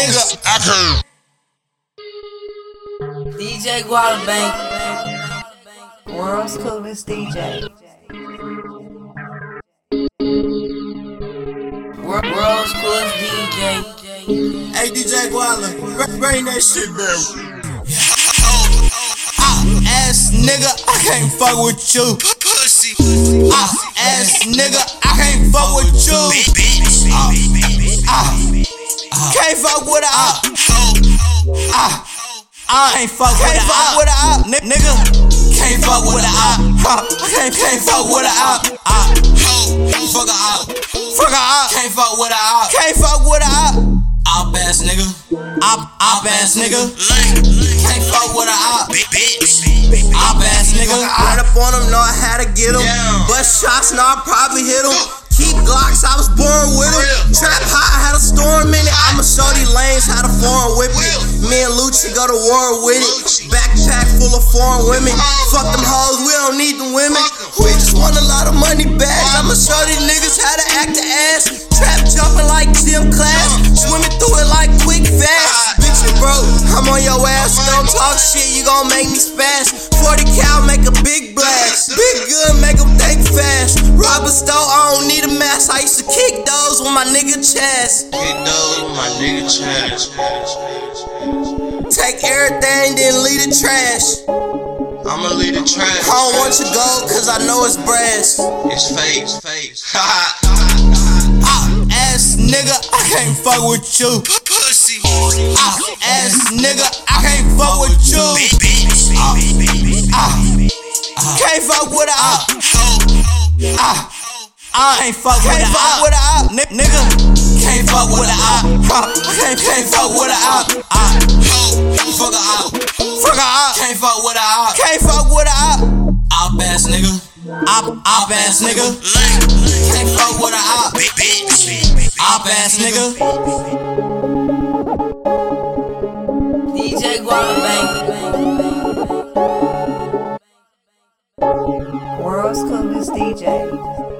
nigga, I can. DJ Guadabank. World's coolest DJ. World's coolest DJ. Hey DJ Guala, bring that shit back. Ah, ass nigga, I can't fuck with you. Pussy. Ah, ass nigga, I can't fuck with you. Ah, ah, can't fuck with a op. Uh, ah, uh, uh, I ain't fuck with a op. with a op, ni- nigga. Can't fuck with a op. Huh, I can't can't fuck with a op. Ah, fuck a op. Fuck a op. Can't fuck with a op. Can't fuck with a op. Op ass nigga. Op op ass nigga. Can't fuck with a op. Op ass nigga. I ran up on him, know how to get him. Bust shots, know I probably hit him. Keep Glocks, I was born with them. Trap hot, Lucci go to war with it. Backpack full of foreign women. Fuck them hoes, we don't need them women. We just want a lot of money bags. I'ma show these niggas how to act the ass. Trap jumping like gym class. Swimming through it like quick fast. Bitch, you broke, I'm on your ass. Don't talk shit, you gon' make me spaz. 40 cal, make a big blast. Big good, make them think fast. Rob a store, I don't need a mask. I used to kick those with my nigga chest. Kick those with my nigga trash. Take everything, then leave the trash. I'ma leave the trash. I don't want your gold, cause I know it's brass. It's fake, it's fake. Ah, ass nigga, I can't fuck with you. Pussy. Ah, ass nigga, I can't fuck with you. Ah, ah, can't fuck with a op. Ah, I ain't fuck with a op. with a op, ni- nigga. Can't fuck with a op. Huh, Can't can't fuck with a op. Ah, fuck a op. Fuck a op. Can't fuck with a op. Can't fuck with a op. Op ass nigga. Op op ass nigga. Can't fuck with a op. Op ass nigga. DJ Guadabank. World's coolest DJ.